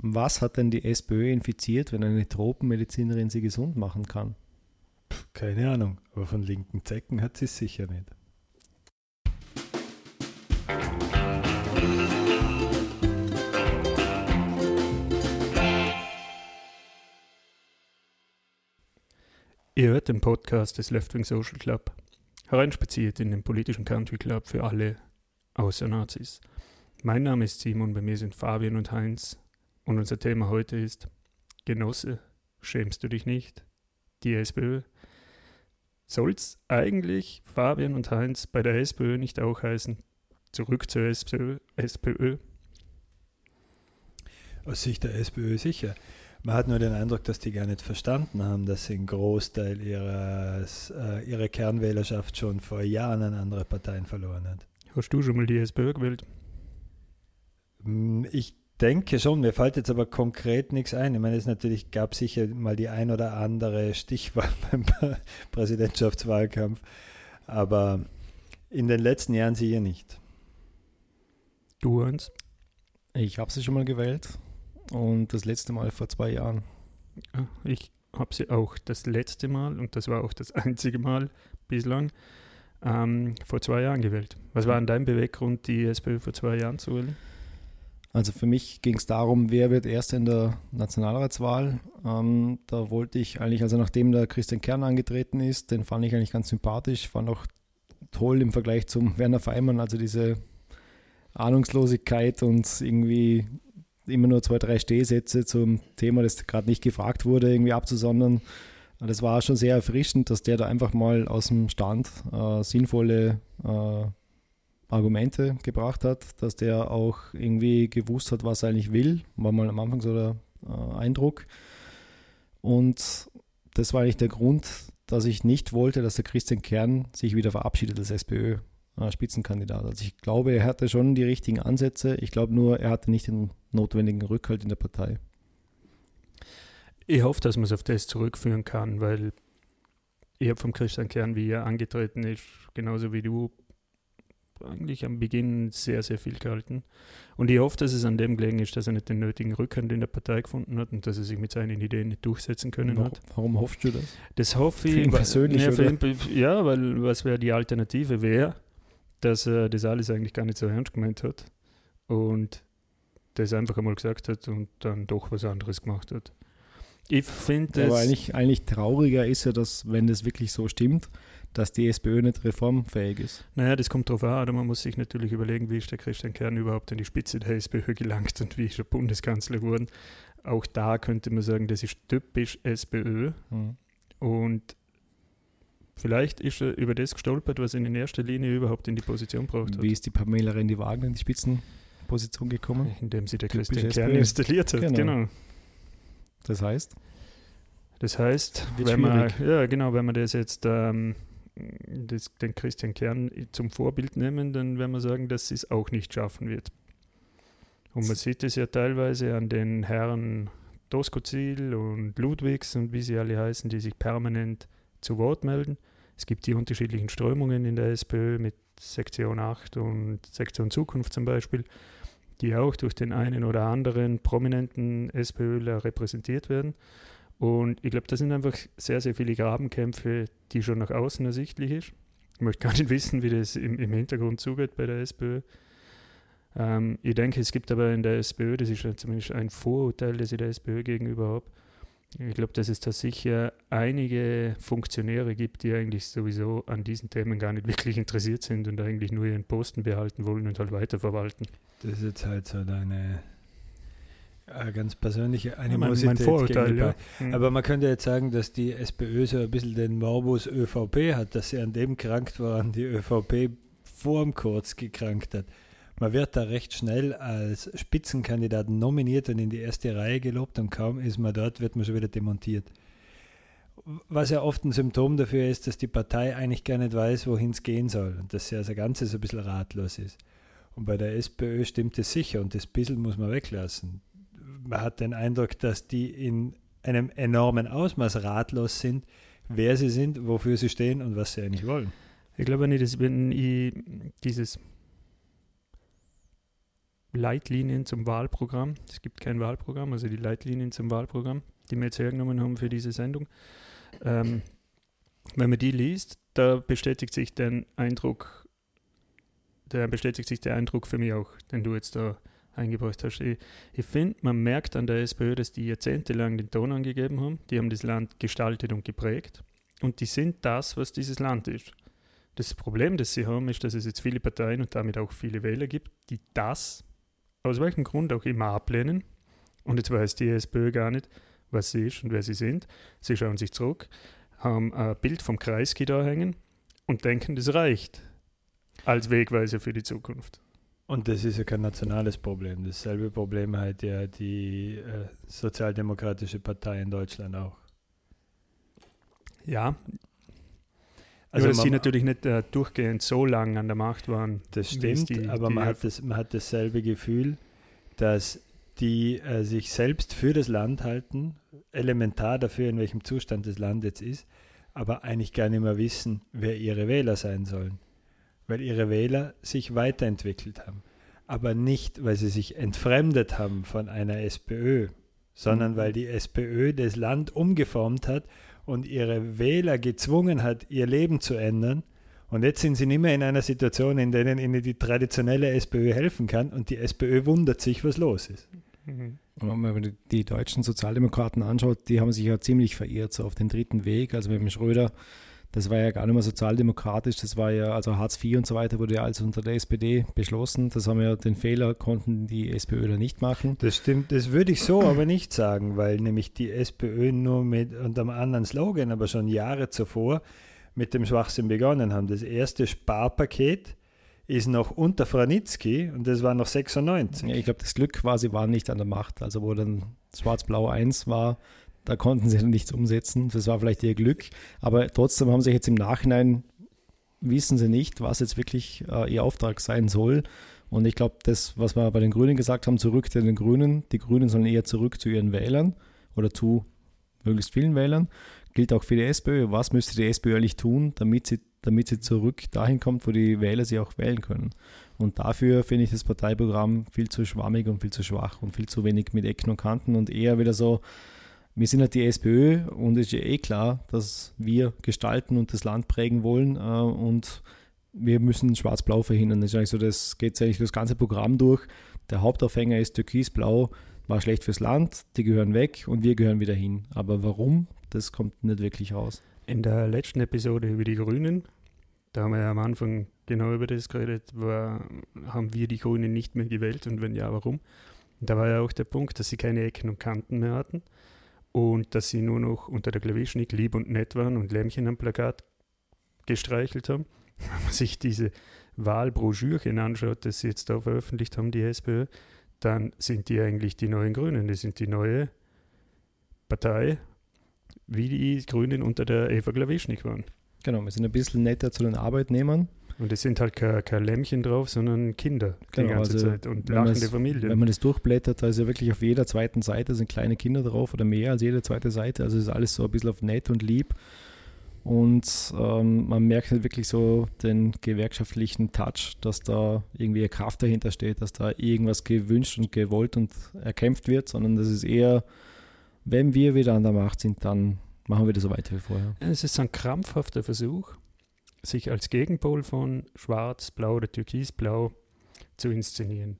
Was hat denn die SPÖ infiziert, wenn eine Tropenmedizinerin sie gesund machen kann? Keine Ahnung, aber von linken Zecken hat sie es sicher nicht. Ihr hört den Podcast des Left Wing Social Club, hereinspaziert in den politischen Country Club für alle außer Nazis. Mein Name ist Simon, bei mir sind Fabian und Heinz und unser Thema heute ist Genosse, schämst du dich nicht? Die SPÖ. Soll's eigentlich Fabian und Heinz bei der SPÖ nicht auch heißen, zurück zur SPÖ? SPÖ? Aus Sicht der SPÖ sicher. Man hat nur den Eindruck, dass die gar nicht verstanden haben, dass sie einen Großteil ihres, äh, ihrer Kernwählerschaft schon vor Jahren an andere Parteien verloren hat. Hast du schon mal die SPÖ gewählt? Hm, ich denke schon, mir fällt jetzt aber konkret nichts ein. Ich meine, es natürlich gab sicher mal die ein oder andere Stichwahl beim Präsidentschaftswahlkampf, aber in den letzten Jahren sicher nicht. Du, Hans? Ich habe sie schon mal gewählt und das letzte Mal vor zwei Jahren. Ah, ich habe sie auch das letzte Mal und das war auch das einzige Mal bislang ähm, vor zwei Jahren gewählt. Was war denn dein Beweggrund, die SPÖ vor zwei Jahren zu wählen? Also für mich ging es darum, wer wird erst in der Nationalratswahl. Ähm, da wollte ich eigentlich, also nachdem der Christian Kern angetreten ist, den fand ich eigentlich ganz sympathisch, fand auch toll im Vergleich zum Werner Feimann, also diese Ahnungslosigkeit und irgendwie immer nur zwei, drei Stehsätze zum Thema, das gerade nicht gefragt wurde, irgendwie abzusondern. Das war schon sehr erfrischend, dass der da einfach mal aus dem Stand äh, sinnvolle äh, Argumente gebracht hat, dass der auch irgendwie gewusst hat, was er eigentlich will. War mal am Anfang so der äh, Eindruck. Und das war eigentlich der Grund, dass ich nicht wollte, dass der Christian Kern sich wieder verabschiedet als SPÖ-Spitzenkandidat. Also ich glaube, er hatte schon die richtigen Ansätze. Ich glaube nur, er hatte nicht den notwendigen Rückhalt in der Partei. Ich hoffe, dass man es auf das zurückführen kann, weil ich habe vom Christian Kern, wie er angetreten ist, genauso wie du, eigentlich am Beginn sehr, sehr viel gehalten. Und ich hoffe, dass es an dem gelegen ist, dass er nicht den nötigen Rückhand in der Partei gefunden hat und dass er sich mit seinen Ideen nicht durchsetzen können warum, hat. Warum hoffst du das? Das hoffe ich. Persönlich, ja, ihn, ja, weil was wäre die Alternative? Wäre, dass er das alles eigentlich gar nicht so ernst gemeint hat und das einfach einmal gesagt hat und dann doch was anderes gemacht hat. Ich finde Aber es. eigentlich, eigentlich trauriger ist ja, dass, wenn das wirklich so stimmt, dass die SPÖ nicht reformfähig ist. Naja, das kommt drauf an, oder man muss sich natürlich überlegen, wie ist der Christian Kern überhaupt an die Spitze der SPÖ gelangt und wie ist er Bundeskanzler geworden. Auch da könnte man sagen, das ist typisch SPÖ Mhm. und vielleicht ist er über das gestolpert, was ihn in erster Linie überhaupt in die Position braucht hat. Wie ist die Pamela Rendi-Wagner in die Spitzenposition gekommen? Indem sie der Typisch Christian Kern installiert hat. Genau. Genau. Das heißt, Das heißt, Wird wenn man, ja, genau, wenn man das jetzt ähm, das, den Christian Kern zum Vorbild nehmen, dann werden wir sagen, dass es auch nicht schaffen wird. Und man sieht es ja teilweise an den Herren Doskozil und Ludwigs und wie sie alle heißen, die sich permanent zu Wort melden. Es gibt die unterschiedlichen Strömungen in der SPÖ mit Sektion 8 und Sektion Zukunft zum Beispiel, die auch durch den einen oder anderen prominenten SPÖler repräsentiert werden. Und ich glaube, das sind einfach sehr, sehr viele Grabenkämpfe, die schon nach außen ersichtlich ist. Ich möchte gar nicht wissen, wie das im, im Hintergrund zugeht bei der SPÖ. Ähm, ich denke, es gibt aber in der SPÖ, das ist zumindest ein Vorurteil, das ich der SPÖ gegenüber habe. Ich glaube, dass es da sicher einige Funktionäre gibt, die eigentlich sowieso an diesen Themen gar nicht wirklich interessiert sind und eigentlich nur ihren Posten behalten wollen und halt weiterverwalten. Das ist jetzt halt so deine ganz persönliche mein, Animosität. mein gegen Vorurteil, ja. Mhm. Aber man könnte jetzt sagen, dass die SPÖ so ein bisschen den Morbus ÖVP hat, dass sie an dem krankt waren, die ÖVP vorm Kurz gekrankt hat. Man wird da recht schnell als Spitzenkandidat nominiert und in die erste Reihe gelobt und kaum ist man dort, wird man schon wieder demontiert. Was ja oft ein Symptom dafür ist, dass die Partei eigentlich gar nicht weiß, wohin es gehen soll und dass sie als Ganzes ein bisschen ratlos ist. Und bei der SPÖ stimmt es sicher und das bisschen muss man weglassen. Man hat den Eindruck, dass die in einem enormen Ausmaß ratlos sind, wer sie sind, wofür sie stehen und was sie eigentlich wollen. Ich glaube nicht, dass wenn ich dieses Leitlinien zum Wahlprogramm. Es gibt kein Wahlprogramm, also die Leitlinien zum Wahlprogramm, die wir jetzt hergenommen haben für diese Sendung. Ähm, wenn man die liest, da bestätigt sich der Eindruck, da bestätigt sich der Eindruck für mich auch, den du jetzt da eingebracht hast. Ich, ich finde, man merkt an der SPÖ, dass die jahrzehntelang den Ton angegeben haben. Die haben das Land gestaltet und geprägt. Und die sind das, was dieses Land ist. Das Problem, das sie haben, ist, dass es jetzt viele Parteien und damit auch viele Wähler gibt, die das aus welchem Grund auch immer ablehnen. Und jetzt weiß die SPÖ gar nicht, was sie ist und wer sie sind. Sie schauen sich zurück, haben ein Bild vom Kreisky da hängen und denken, das reicht als Wegweiser für die Zukunft. Und das ist ja kein nationales Problem. Dasselbe Problem hat ja die äh, Sozialdemokratische Partei in Deutschland auch. Ja. Also, dass sie natürlich nicht äh, durchgehend so lang an der Macht waren. Das stimmt, die, aber die man, hat das, man hat dasselbe Gefühl, dass die äh, sich selbst für das Land halten, elementar dafür, in welchem Zustand das Land jetzt ist, aber eigentlich gar nicht mehr wissen, wer ihre Wähler sein sollen weil ihre Wähler sich weiterentwickelt haben. Aber nicht, weil sie sich entfremdet haben von einer SPÖ, sondern weil die SPÖ das Land umgeformt hat und ihre Wähler gezwungen hat, ihr Leben zu ändern. Und jetzt sind sie nicht mehr in einer Situation, in der ihnen die traditionelle SPÖ helfen kann und die SPÖ wundert sich, was los ist. Mhm. Wenn man die deutschen Sozialdemokraten anschaut, die haben sich ja ziemlich verirrt, so auf den dritten Weg. Also mit dem Schröder das war ja gar nicht mehr sozialdemokratisch, das war ja, also Hartz IV und so weiter wurde ja alles unter der SPD beschlossen. Das haben ja den Fehler, konnten die SPÖ da nicht machen. Das stimmt, das würde ich so aber nicht sagen, weil nämlich die SPÖ nur mit unter einem anderen Slogan, aber schon Jahre zuvor mit dem Schwachsinn begonnen haben. Das erste Sparpaket ist noch unter Franitzky und das war noch 96. Ja, ich glaube, das Glück quasi war nicht an der Macht. Also wo dann Schwarz-Blau 1 war, da konnten sie nichts umsetzen. Das war vielleicht ihr Glück. Aber trotzdem haben sie jetzt im Nachhinein, wissen sie nicht, was jetzt wirklich äh, ihr Auftrag sein soll. Und ich glaube, das, was wir bei den Grünen gesagt haben, zurück zu den Grünen, die Grünen sollen eher zurück zu ihren Wählern oder zu möglichst vielen Wählern, gilt auch für die SPÖ. Was müsste die SPÖ eigentlich tun, damit sie, damit sie zurück dahin kommt, wo die Wähler sie auch wählen können? Und dafür finde ich das Parteiprogramm viel zu schwammig und viel zu schwach und viel zu wenig mit Ecken und Kanten und eher wieder so, wir sind halt die SPÖ und es ist ja eh klar, dass wir gestalten und das Land prägen wollen äh, und wir müssen Schwarz-Blau verhindern. Das, ist eigentlich so, das geht eigentlich das ganze Programm durch. Der Hauptaufhänger ist Türkis-Blau, war schlecht fürs Land, die gehören weg und wir gehören wieder hin. Aber warum, das kommt nicht wirklich raus. In der letzten Episode über die Grünen, da haben wir ja am Anfang genau über das geredet, war, haben wir die Grünen nicht mehr gewählt und wenn ja, warum? da war ja auch der Punkt, dass sie keine Ecken und Kanten mehr hatten und dass sie nur noch unter der Klavischnick lieb und nett waren und Lämmchen am Plakat gestreichelt haben. Wenn man sich diese Wahlbroschürchen anschaut, das sie jetzt da veröffentlicht haben, die SPÖ, dann sind die eigentlich die neuen Grünen. Die sind die neue Partei, wie die Grünen unter der Eva Klawischnik waren. Genau, wir sind ein bisschen netter zu den Arbeitnehmern. Und es sind halt keine, keine Lämmchen drauf, sondern Kinder die genau, ganze also Zeit und lachende Familien. Wenn man das durchblättert, da ist ja wirklich auf jeder zweiten Seite sind kleine Kinder drauf oder mehr als jede zweite Seite. Also ist alles so ein bisschen auf nett und lieb. Und ähm, man merkt halt wirklich so den gewerkschaftlichen Touch, dass da irgendwie eine Kraft dahinter steht, dass da irgendwas gewünscht und gewollt und erkämpft wird, sondern das ist eher, wenn wir wieder an der Macht sind, dann machen wir das so weiter wie vorher. Es ist ein krampfhafter Versuch, sich als Gegenpol von Schwarz-Blau oder Türkis-Blau zu inszenieren.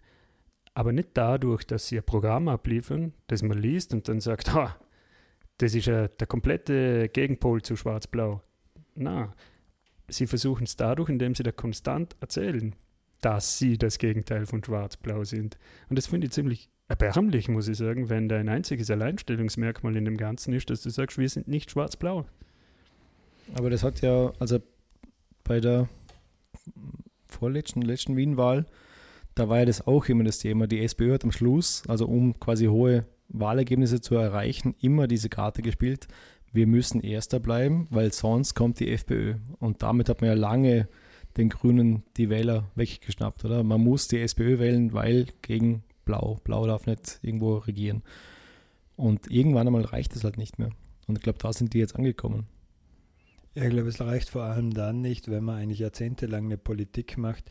Aber nicht dadurch, dass sie ein Programm abliefern, das man liest und dann sagt, ha, das ist ja der komplette Gegenpol zu Schwarz-Blau. Na, sie versuchen es dadurch, indem sie da konstant erzählen, dass sie das Gegenteil von Schwarz-Blau sind. Und das finde ich ziemlich erbärmlich, muss ich sagen, wenn dein einziges Alleinstellungsmerkmal in dem Ganzen ist, dass du sagst, wir sind nicht schwarz-blau. Aber das hat ja, also bei der vorletzten, letzten Wien-Wahl, da war ja das auch immer das Thema. Die SPÖ hat am Schluss, also um quasi hohe Wahlergebnisse zu erreichen, immer diese Karte gespielt. Wir müssen Erster bleiben, weil sonst kommt die FPÖ. Und damit hat man ja lange den Grünen die Wähler weggeschnappt, oder? Man muss die SPÖ wählen, weil gegen Blau. Blau darf nicht irgendwo regieren. Und irgendwann einmal reicht es halt nicht mehr. Und ich glaube, da sind die jetzt angekommen. Ja, ich glaube, es reicht vor allem dann nicht, wenn man eigentlich jahrzehntelang eine Politik macht,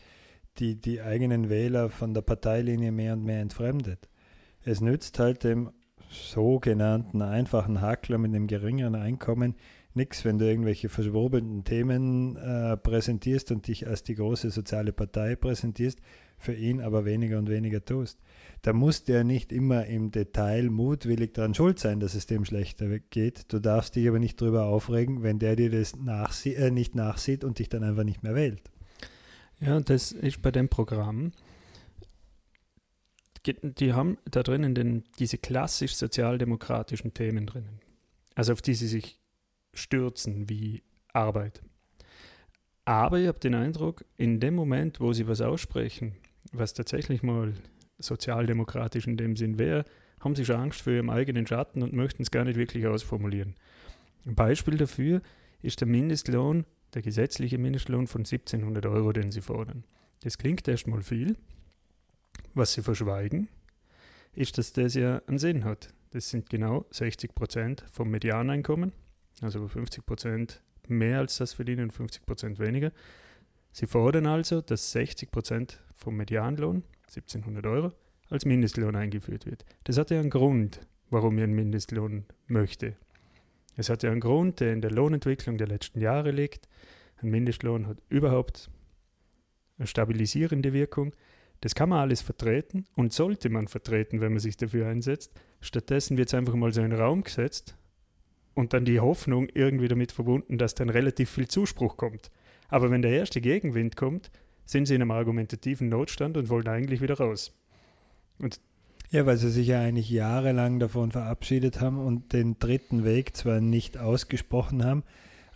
die, die eigenen Wähler von der Parteilinie mehr und mehr entfremdet. Es nützt halt dem sogenannten einfachen Hackler mit einem geringeren Einkommen nichts, wenn du irgendwelche verschwurbelnden Themen äh, präsentierst und dich als die große soziale Partei präsentierst, für ihn aber weniger und weniger tust. Da muss der nicht immer im Detail mutwillig daran schuld sein, dass es dem schlechter geht. Du darfst dich aber nicht darüber aufregen, wenn der dir das nachsie äh, nicht nachsieht und dich dann einfach nicht mehr wählt. Ja, das ist bei dem Programm. Die haben da drinnen den, diese klassisch sozialdemokratischen Themen drinnen. Also auf die sie sich stürzen wie Arbeit. Aber ich habe den Eindruck, in dem Moment, wo sie was aussprechen, was tatsächlich mal sozialdemokratisch in dem Sinn wäre, haben sie schon Angst vor ihrem eigenen Schatten und möchten es gar nicht wirklich ausformulieren. Ein Beispiel dafür ist der Mindestlohn, der gesetzliche Mindestlohn von 1700 Euro, den sie fordern. Das klingt erstmal viel. Was sie verschweigen, ist, dass das ja einen Sinn hat. Das sind genau 60 Prozent vom Medianeinkommen, also 50 Prozent mehr als das verdienen und 50 Prozent weniger. Sie fordern also, dass 60 Prozent vom Medianlohn 1700 Euro, als Mindestlohn eingeführt wird. Das hat ja einen Grund, warum ihr einen Mindestlohn möchte. Es hat ja einen Grund, der in der Lohnentwicklung der letzten Jahre liegt. Ein Mindestlohn hat überhaupt eine stabilisierende Wirkung. Das kann man alles vertreten und sollte man vertreten, wenn man sich dafür einsetzt. Stattdessen wird es einfach mal so in den Raum gesetzt und dann die Hoffnung irgendwie damit verbunden, dass dann relativ viel Zuspruch kommt. Aber wenn der erste Gegenwind kommt, sind sie in einem argumentativen Notstand und wollen eigentlich wieder raus. Und ja, weil sie sich ja eigentlich jahrelang davon verabschiedet haben und den dritten Weg zwar nicht ausgesprochen haben,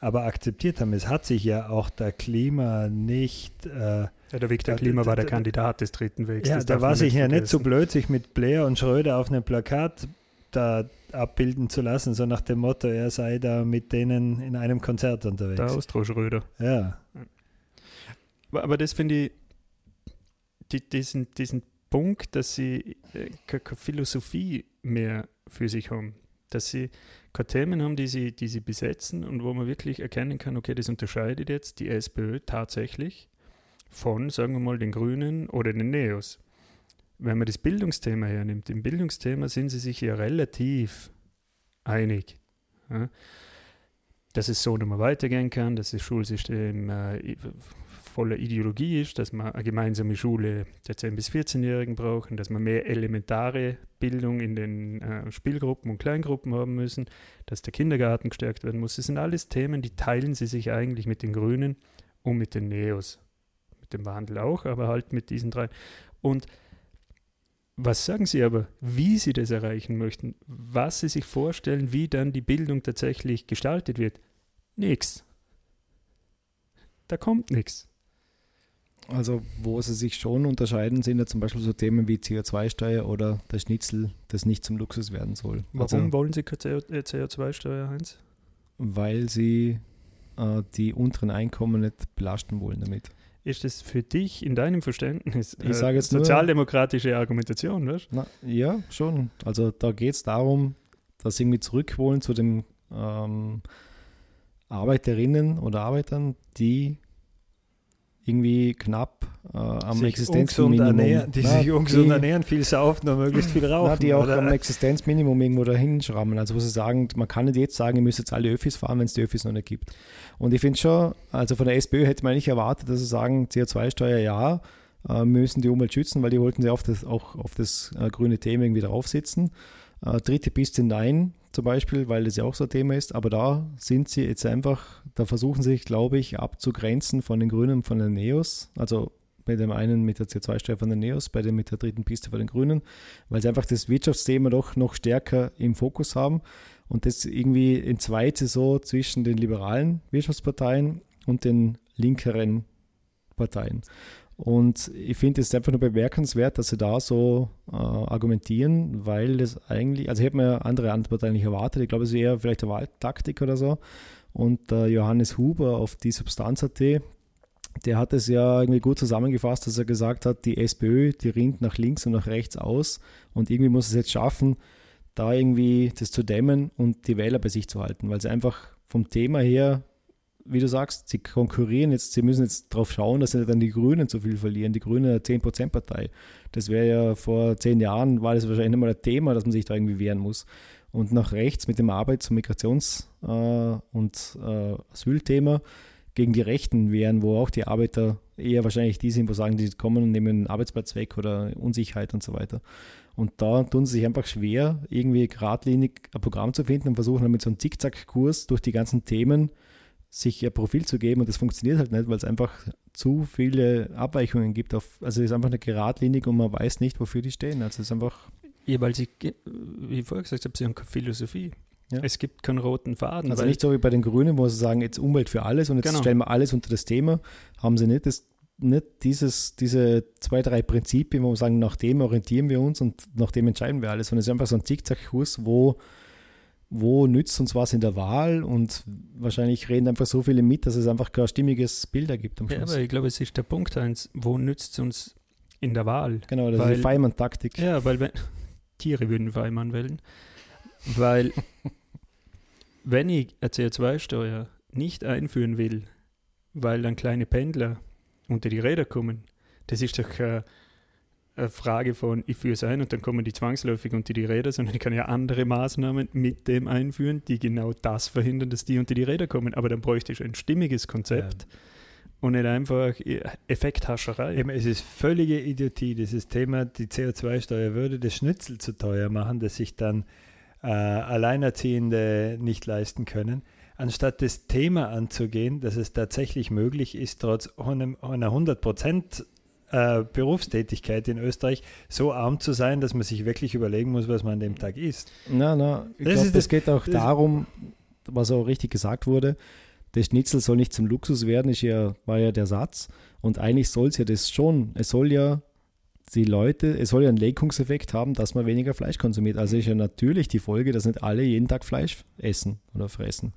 aber akzeptiert haben. Es hat sich ja auch der Klima nicht. Äh, ja, der Weg der Klima war der Kandidat des dritten Wegs. Ja, da war sich ja nicht so blöd, sich mit Blair und Schröder auf einem Plakat da abbilden zu lassen, so nach dem Motto, er sei da mit denen in einem Konzert unterwegs. Der Austro Schröder. Ja. Aber das finde ich, die, diesen, diesen Punkt, dass sie äh, keine Philosophie mehr für sich haben, dass sie keine Themen haben, die sie, die sie besetzen und wo man wirklich erkennen kann, okay, das unterscheidet jetzt die SPÖ tatsächlich von, sagen wir mal, den Grünen oder den Neos. Wenn man das Bildungsthema hernimmt, im Bildungsthema sind sie sich ja relativ einig. Ja? Dass es so nicht mehr weitergehen kann, dass das Schulsystem äh, voller Ideologie ist, dass man eine gemeinsame Schule der 10- bis 14-Jährigen brauchen, dass man mehr elementare Bildung in den äh, Spielgruppen und Kleingruppen haben müssen, dass der Kindergarten gestärkt werden muss. Das sind alles Themen, die teilen sie sich eigentlich mit den Grünen und mit den Neos. Mit dem Wandel auch, aber halt mit diesen drei. Und was sagen Sie aber, wie Sie das erreichen möchten, was Sie sich vorstellen, wie dann die Bildung tatsächlich gestaltet wird? Nichts. Da kommt nichts. Also, wo sie sich schon unterscheiden, sind ja zum Beispiel so Themen wie CO2-Steuer oder der Schnitzel, das nicht zum Luxus werden soll. Warum also, wollen Sie keine CO2-Steuer, Heinz? Weil sie äh, die unteren Einkommen nicht belasten wollen damit. Ist das für dich in deinem Verständnis äh, ich sage jetzt sozialdemokratische nur, Argumentation, weißt? Na, ja, schon. Also da geht es darum, dass sie irgendwie zurückholen zu den ähm, Arbeiterinnen oder Arbeitern, die irgendwie knapp äh, am sich Existenzminimum. Ernähren, die na, sich ungesund ernähren, viel saufen und möglichst viel rauchen. Na, die auch oder? am Existenzminimum irgendwo dahin schrammen. Also wo sie sagen, man kann nicht jetzt sagen, ihr müsst jetzt alle Öffis fahren, wenn es die Öffis noch nicht gibt. Und ich finde schon, also von der SPÖ hätte man nicht erwartet, dass sie sagen, CO2-Steuer ja, äh, müssen die Umwelt schützen, weil die wollten sie auf das, auch auf das äh, grüne Thema irgendwie draufsitzen. Äh, dritte Piste nein, zum Beispiel, weil das ja auch so ein Thema ist. Aber da sind sie jetzt einfach, da versuchen sie sich, glaube ich, abzugrenzen von den Grünen von den Neos. Also bei dem einen mit der CO2-Steuer von den Neos, bei dem mit der dritten Piste von den Grünen, weil sie einfach das Wirtschaftsthema doch noch stärker im Fokus haben und das irgendwie in zweite so zwischen den liberalen Wirtschaftsparteien und den linkeren Parteien. Und ich finde es einfach nur bemerkenswert, dass sie da so äh, argumentieren, weil das eigentlich, also ich habe mir andere Antworten eigentlich erwartet. Ich glaube, es ist eher vielleicht eine Wahltaktik oder so. Und äh, Johannes Huber auf die Substanz.at, der hat es ja irgendwie gut zusammengefasst, dass er gesagt hat, die SPÖ, die rinnt nach links und nach rechts aus und irgendwie muss es jetzt schaffen, da irgendwie das zu dämmen und die Wähler bei sich zu halten, weil sie einfach vom Thema her wie du sagst, sie konkurrieren jetzt, sie müssen jetzt darauf schauen, dass sie dann die Grünen zu viel verlieren. Die Grünen eine 10%-Partei. Das wäre ja vor zehn Jahren, war das wahrscheinlich mal ein Thema, dass man sich da irgendwie wehren muss. Und nach rechts mit dem Arbeits- und Migrations- äh, und äh, Asylthema gegen die Rechten wehren, wo auch die Arbeiter eher wahrscheinlich die sind, wo sagen, die kommen und nehmen einen Arbeitsplatz weg oder Unsicherheit und so weiter. Und da tun sie sich einfach schwer, irgendwie geradlinig ein Programm zu finden und versuchen dann mit so einem Zickzackkurs durch die ganzen Themen sich ihr Profil zu geben und das funktioniert halt nicht, weil es einfach zu viele Abweichungen gibt. Auf, also es ist einfach eine geradlinig und man weiß nicht, wofür die stehen. Also es ist einfach. Ja, weil sie, wie ich vorher gesagt habe, sie haben keine Philosophie. Ja. Es gibt keinen roten Faden. Also nicht so wie bei den Grünen, wo sie sagen, jetzt Umwelt für alles und jetzt Genau. stellen wir alles unter das Thema. Haben sie nicht, das, nicht dieses, diese zwei, drei Prinzipien, wo wir sagen, nach dem orientieren wir uns und nach dem entscheiden wir alles. Und es ist einfach so ein Zickzackkurs, wo, wo nützt uns was in der Wahl und wahrscheinlich reden einfach so viele mit, dass es einfach kein stimmiges Bild ergibt am Ja, Schluss. aber ich glaube, es ist der Punkt eins, wo nützt es uns in der Wahl? genau, das ist weil- die Feynman-Taktik. Ja, weil wenn, Tiere würden Weimann wählen, weil wenn ich eine CO2-Steuer nicht einführen will, weil dann kleine Pendler unter die Räder kommen, das ist doch äh, eine Frage von, ich führe es ein und dann kommen die zwangsläufig unter die Räder, sondern ich kann ja andere Maßnahmen mit dem einführen, die genau das verhindern, dass die unter die Räder kommen. Aber dann bräuchte ich ein stimmiges Konzept und nicht einfach äh, Effekthascherei. Eben, es ist völlige Idiotie, dieses Thema, die CO2-Steuer würde das Schnitzel zu teuer machen, das sich dann äh, Alleinerziehende nicht leisten können, anstatt das Thema anzugehen, dass es tatsächlich möglich ist, trotz einer 100% äh, Berufstätigkeit in Österreich so arm zu sein, dass man sich wirklich überlegen muss, was man an dem Tag isst. Na, na, ich glaube, das- geht auch das- darum, was auch richtig gesagt wurde, der Schnitzel soll nicht zum Luxus werden, ist ja, war ja der Satz. Und eigentlich soll es ja das schon. Es soll ja die Leute, es soll ja einen Lenkungseffekt haben, dass man weniger Fleisch konsumiert. Also ist ja natürlich die Folge, dass nicht alle jeden Tag Fleisch essen oder fressen.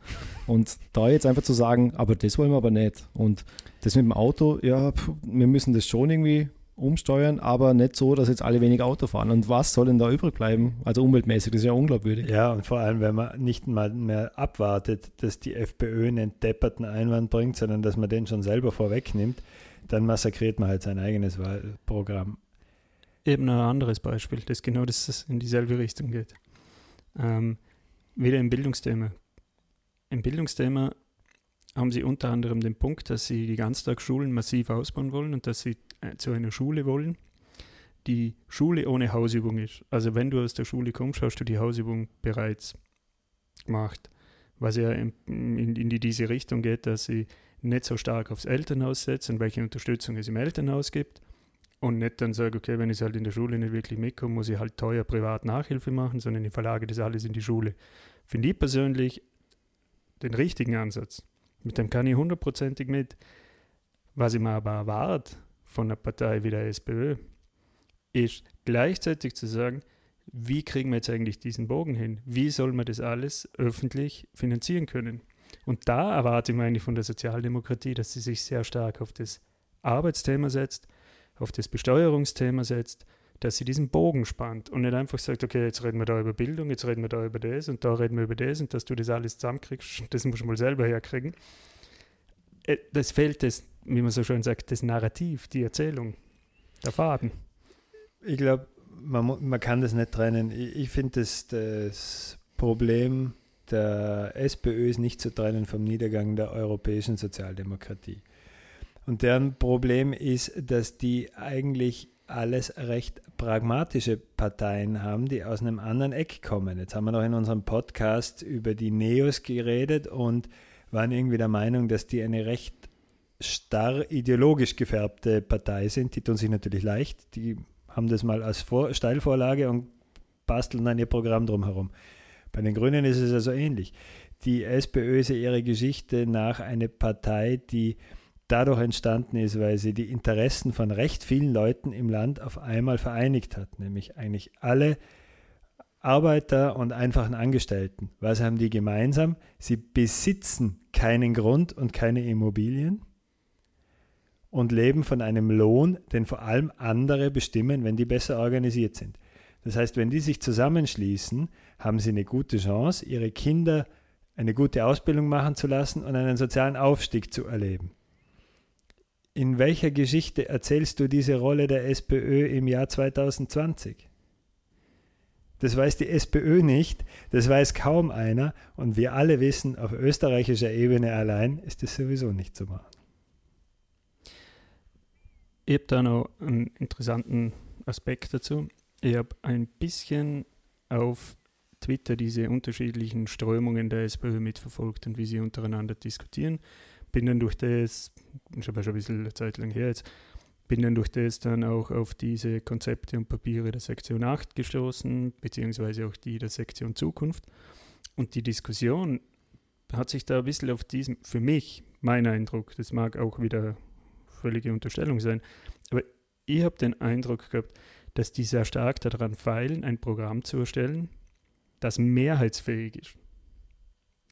Und da jetzt einfach zu sagen, aber das wollen wir aber nicht. Und das mit dem Auto, ja, wir müssen das schon irgendwie umsteuern, aber nicht so, dass jetzt alle weniger Auto fahren. Und was soll denn da übrig bleiben? Also umweltmäßig, das ist ja unglaubwürdig. Ja, und vor allem, wenn man nicht mal mehr abwartet, dass die FPÖ einen depperten Einwand bringt, sondern dass man den schon selber vorwegnimmt, dann massakriert man halt sein eigenes Wahlprogramm. Eben ein anderes Beispiel, das genau das in dieselbe Richtung geht. Ähm, wieder im Bildungsthema. Im Bildungsthema haben sie unter anderem den Punkt, dass sie die Ganztagsschulen massiv ausbauen wollen und dass sie äh, zu einer Schule wollen, die Schule ohne Hausübung ist. Also wenn du aus der Schule kommst, hast du die Hausübung bereits gemacht. Was ja in, in, in die, diese Richtung geht, dass sie nicht so stark aufs Elternhaus setzen, welche Unterstützung es im Elternhaus gibt und nicht dann sage, okay, wenn ich halt in der Schule nicht wirklich mitkomme, muss ich halt teuer privat Nachhilfe machen, sondern ich verlage das alles in die Schule. Finde ich persönlich den richtigen Ansatz. Mit dem kann ich hundertprozentig mit. Was ich mir aber erwarte von einer Partei wie der SPÖ, ist gleichzeitig zu sagen, wie kriegen wir jetzt eigentlich diesen Bogen hin? Wie soll man das alles öffentlich finanzieren können? Und da erwarte ich mir eigentlich von der Sozialdemokratie, dass sie sich sehr stark auf das Arbeitsthema setzt, auf das Besteuerungsthema setzt, dass sie diesen Bogen spannt und nicht einfach sagt, okay, jetzt reden wir da über Bildung, jetzt reden wir da über das und da reden wir über das und dass du das alles zusammenkriegst, das musst du mal selber herkriegen. Äh, Das fehlt das, wie man so schön sagt, das Narrativ, die Erzählung, der Faden. Ich glaube, man, man kann das nicht trennen. Ich, ich finde, das, das Problem der SPÖ ist nicht zu trennen vom Niedergang der europäischen Sozialdemokratie. Und deren Problem ist, dass die eigentlich alles recht pragmatische Parteien haben, die aus einem anderen Eck kommen. Jetzt haben wir noch in unserem Podcast über die Neos geredet und waren irgendwie der Meinung, dass die eine recht starr ideologisch gefärbte Partei sind. Die tun sich natürlich leicht. Die haben das mal als Vor Steilvorlage und basteln dann ihr Programm drumherum. Bei den Grünen ist es also ähnlich. Die SPÖ ist ihre Geschichte nach eine Partei, die dadurch entstanden ist, weil sie die Interessen von recht vielen Leuten im Land auf einmal vereinigt hat, nämlich eigentlich alle Arbeiter und einfachen Angestellten. Was haben die gemeinsam? Sie besitzen keinen Grund und keine Immobilien und leben von einem Lohn, den vor allem andere bestimmen, wenn die besser organisiert sind. Das heißt, wenn die sich zusammenschließen, haben sie eine gute Chance, ihre Kinder eine gute Ausbildung machen zu lassen und einen sozialen Aufstieg zu erleben. In welcher Geschichte erzählst du diese Rolle der SPÖ im Jahr 2020? Das weiß die SPÖ nicht, das weiß kaum einer und wir alle wissen, auf österreichischer Ebene allein ist das sowieso nicht zu machen. Ich habe da noch einen interessanten Aspekt dazu. Ich habe ein bisschen auf Twitter diese unterschiedlichen Strömungen der SPÖ mitverfolgt und wie sie untereinander diskutieren. Bin dann durch das, ich habe ja schon ein bisschen Zeit lang her jetzt, bin dann durch das dann auch auf diese Konzepte und Papiere der Sektion 8 gestoßen, beziehungsweise auch die der Sektion Zukunft. Und die Diskussion hat sich da ein bisschen auf diesem, für mich, mein Eindruck, das mag auch wieder völlige Unterstellung sein, aber ich habe den Eindruck gehabt, dass die sehr stark daran feilen, ein Programm zu erstellen, das mehrheitsfähig ist.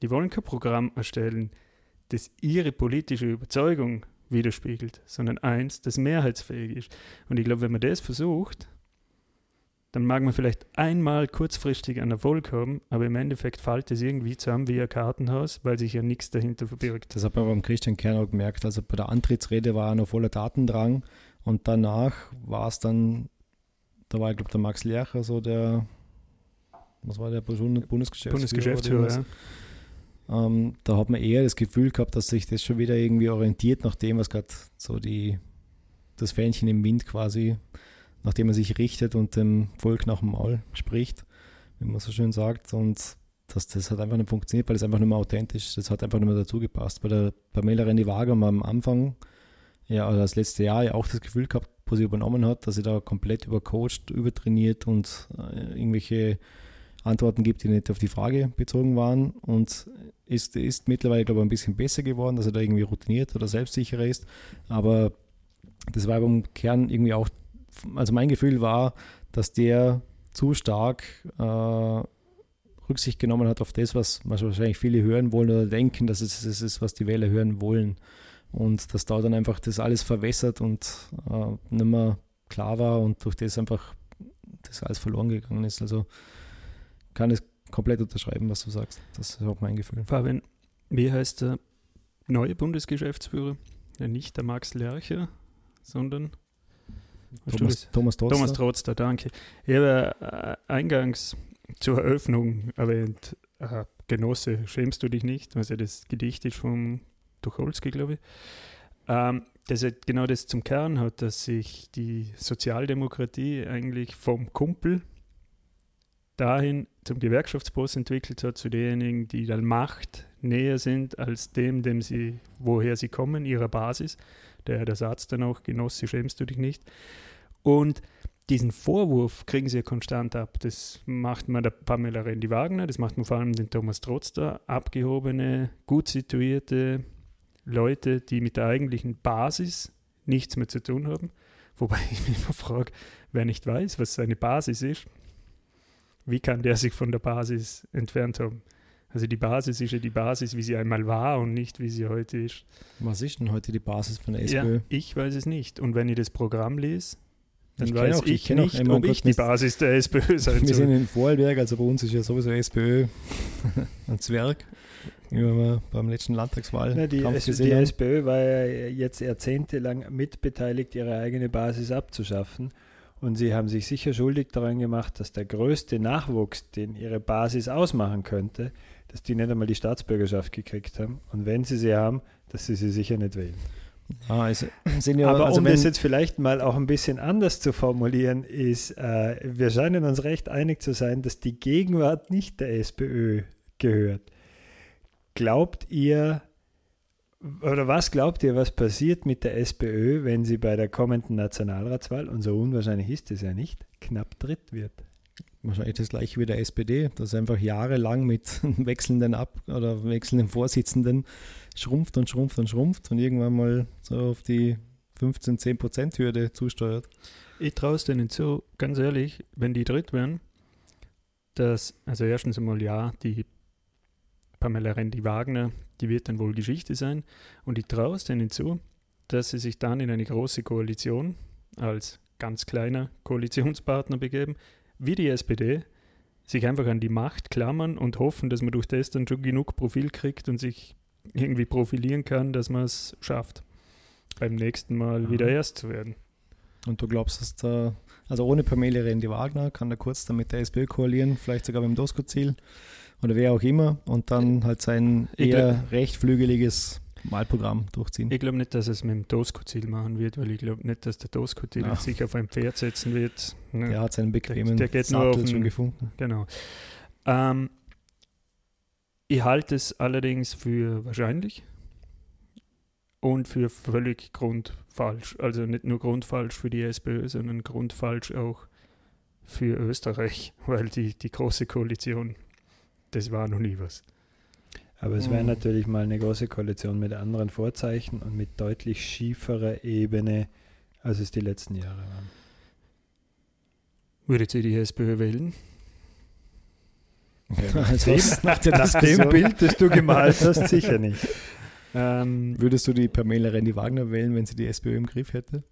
Die wollen kein Programm erstellen, das ihre politische Überzeugung widerspiegelt, sondern eins, das mehrheitsfähig ist. Und ich glaube, wenn man das versucht, dann mag man vielleicht einmal kurzfristig einen Erfolg haben, aber im Endeffekt fällt es irgendwie zusammen wie ein Kartenhaus, weil sich ja nichts dahinter verbirgt. Das hat man beim Christian Kern auch gemerkt. Also bei der Antrittsrede war er noch voller Datendrang und danach war es dann, da war, ich glaube, der Max Lercher so der, was war der Bundesgeschäftsführer? Bundesgeschäftsführer, ja. Ähm, da hat man eher das Gefühl gehabt, dass sich das schon wieder irgendwie orientiert nach dem, was gerade so die, das Fähnchen im Wind quasi, nachdem man sich richtet und dem Volk nach dem Maul spricht, wie man so schön sagt. Und das, das hat einfach nicht funktioniert, weil es einfach nicht mehr authentisch ist. Das hat einfach nicht mehr dazu gepasst. Bei der Pamela Rendi Wager haben wir am Anfang, ja, also das letzte Jahr ja auch das Gefühl gehabt, wo sie übernommen hat, dass sie da komplett übercoacht, übertrainiert und äh, irgendwelche Antworten gibt, die nicht auf die Frage bezogen waren und ist, ist mittlerweile, glaube ich, ein bisschen besser geworden, dass er da irgendwie routiniert oder selbstsicherer ist. Aber das war beim Kern irgendwie auch, also mein Gefühl war, dass der zu stark äh, Rücksicht genommen hat auf das, was, was wahrscheinlich viele hören wollen oder denken, dass es das ist, was die Wähler hören wollen. Und dass da dann einfach das alles verwässert und äh, nicht mehr klar war und durch das einfach das alles verloren gegangen ist. Also kann es komplett unterschreiben, was du sagst. Das ist auch mein Gefühl. Fabian, wie heißt der neue Bundesgeschäftsführer? Ja, nicht der Max Lercher, sondern Thomas, Thomas Trotzter. Thomas Trotzter, danke. Ich habe äh, eingangs zur Eröffnung erwähnt, äh, Genosse, schämst du dich nicht? Also das Gedicht ist vom Tucholsky, glaube ich. Ähm, das genau das zum Kern hat, dass sich die Sozialdemokratie eigentlich vom Kumpel dahin zum Gewerkschaftsboss entwickelt hat, zu denjenigen, die der Macht näher sind als dem, dem sie, woher sie kommen, ihrer Basis. Der, der Satz dann auch, Genosse, schämst du dich nicht. Und diesen Vorwurf kriegen sie ja konstant ab. Das macht man der Pamela Rendi-Wagner, das macht man vor allem den Thomas Trotzter, abgehobene, gut situierte Leute, die mit der eigentlichen Basis nichts mehr zu tun haben. Wobei ich mich immer frage, wer nicht weiß, was seine Basis ist, wie kann der sich von der Basis entfernt haben? Also die Basis ist ja die Basis, wie sie einmal war und nicht, wie sie heute ist. Was ist denn heute die Basis von der SPÖ? Ja, ich weiß es nicht. Und wenn ich das Programm lese, dann ich weiß auch, ich, ich nicht, ob ich die Basis der SPÖ sein Wir sind in Vorarlberg, also bei uns ist ja sowieso SPÖ ein Zwerg. Wie wir beim letzten Landtagswahl Na, die, es, die SPÖ war ja jetzt jahrzehntelang mitbeteiligt, ihre eigene Basis abzuschaffen. Und sie haben sich sicher schuldig daran gemacht, dass der größte Nachwuchs, den ihre Basis ausmachen könnte, dass die nicht einmal die Staatsbürgerschaft gekriegt haben. Und wenn sie sie haben, dass sie sie sicher nicht wählen. Ah, also, ja, Aber also um das jetzt vielleicht mal auch ein bisschen anders zu formulieren, ist, äh, wir scheinen uns recht einig zu sein, dass die Gegenwart nicht der SPÖ gehört. Glaubt ihr, oder was glaubt ihr, was passiert mit der SPÖ, wenn sie bei der kommenden Nationalratswahl, und so unwahrscheinlich ist es ja nicht, knapp dritt wird? Wahrscheinlich das gleiche wie der SPD, dass einfach jahrelang mit wechselnden Ab- oder wechselnden Vorsitzenden schrumpft und schrumpft und schrumpft und irgendwann mal so auf die 15, 10 Prozent Hürde zusteuert. Ich traue es denen zu, ganz ehrlich, wenn die dritt wären, dass, also erstens einmal ja, die Pamela Rendi-Wagner, die wird dann wohl Geschichte sein. Und ich traue es denen zu, dass sie sich dann in eine große Koalition als ganz kleiner Koalitionspartner begeben, wie die SPD, sich einfach an die Macht klammern und hoffen, dass man durch das dann schon genug Profil kriegt und sich irgendwie profilieren kann, dass man es schafft, beim nächsten Mal Aha. wieder erst zu werden. Und du glaubst, dass da, also ohne Pamela Rendi Wagner, kann er kurz dann mit der SPÖ koalieren, vielleicht sogar mit dem Doskozil oder wer auch immer und dann halt sein Ich eher rechtflügeliges Wahlprogramm durchziehen. Ich glaube nicht, dass es mit dem Tosco-Ziel machen wird, weil ich glaube nicht, dass der Tosco-Ziel Ja. sich auf ein Pferd setzen wird. Ne, Der hat seinen bequemen Der nur Sattel auf den- schon gefunden. Genau. Ähm, ich halte es allerdings für wahrscheinlich und für völlig grundfalsch. Also nicht nur grundfalsch für die SPÖ, sondern grundfalsch auch für Österreich, weil die, die große Koalition, das war noch nie was. Aber es wäre Mhm. natürlich mal eine große Koalition mit anderen Vorzeichen und mit deutlich schieferer Ebene, als es die letzten Jahre waren. Würdet ihr die SPÖ wählen? Also, nach der Nach dem Diskussion, Bild, das du gemalt hast, sicher nicht. Ähm, würdest du die Pamela Rendi Wagner wählen, wenn sie die SPÖ im Griff hätte?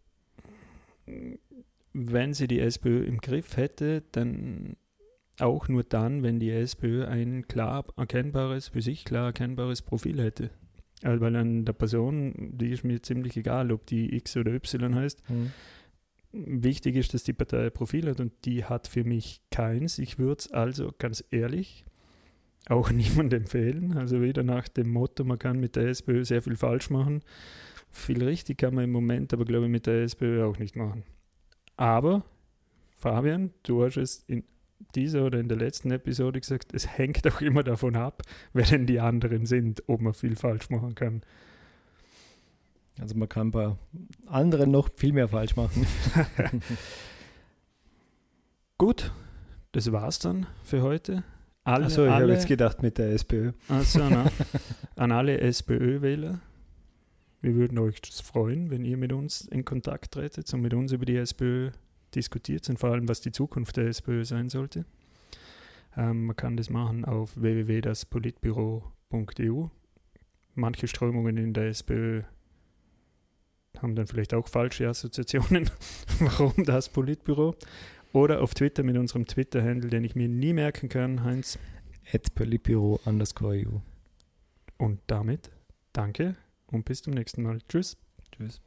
wenn sie die SPÖ im Griff hätte, dann auch nur dann, wenn die SPÖ ein klar erkennbares, für sich klar erkennbares Profil hätte. Also weil an der Person, die ist mir ziemlich egal, ob die X oder Y heißt. Wichtig ist, dass die Partei ein Profil hat und die hat für mich keins. Ich würde es also ganz ehrlich auch niemandem empfehlen. Also wieder nach dem Motto, man kann mit der SPÖ sehr viel falsch machen. Viel richtig kann man im Moment, aber glaube ich mit der SPÖ auch nicht machen. Aber, Fabian, du hast es in dieser oder in der letzten Episode gesagt, es hängt auch immer davon ab, wer denn die anderen sind, ob man viel falsch machen kann. Also man kann bei anderen noch viel mehr falsch machen. Gut, das war's dann für heute. Alle, Achso, ich habe jetzt gedacht mit der SPÖ. na, an alle SPÖ-Wähler. Wir würden euch freuen, wenn ihr mit uns in Kontakt tretet und mit uns über die SPÖ diskutiert und vor allem, was die Zukunft der SPÖ sein sollte. Ähm, man kann das machen auf www.daspolitbüro.eu. Manche Strömungen in der SPÖ haben dann vielleicht auch falsche Assoziationen. Warum das Politbüro? Oder auf Twitter mit unserem Twitter-Handle, den ich mir nie merken kann, Heinz. At Politbüro underscore EU. Und damit danke und bis zum nächsten Mal. Tschüss. Tschüss.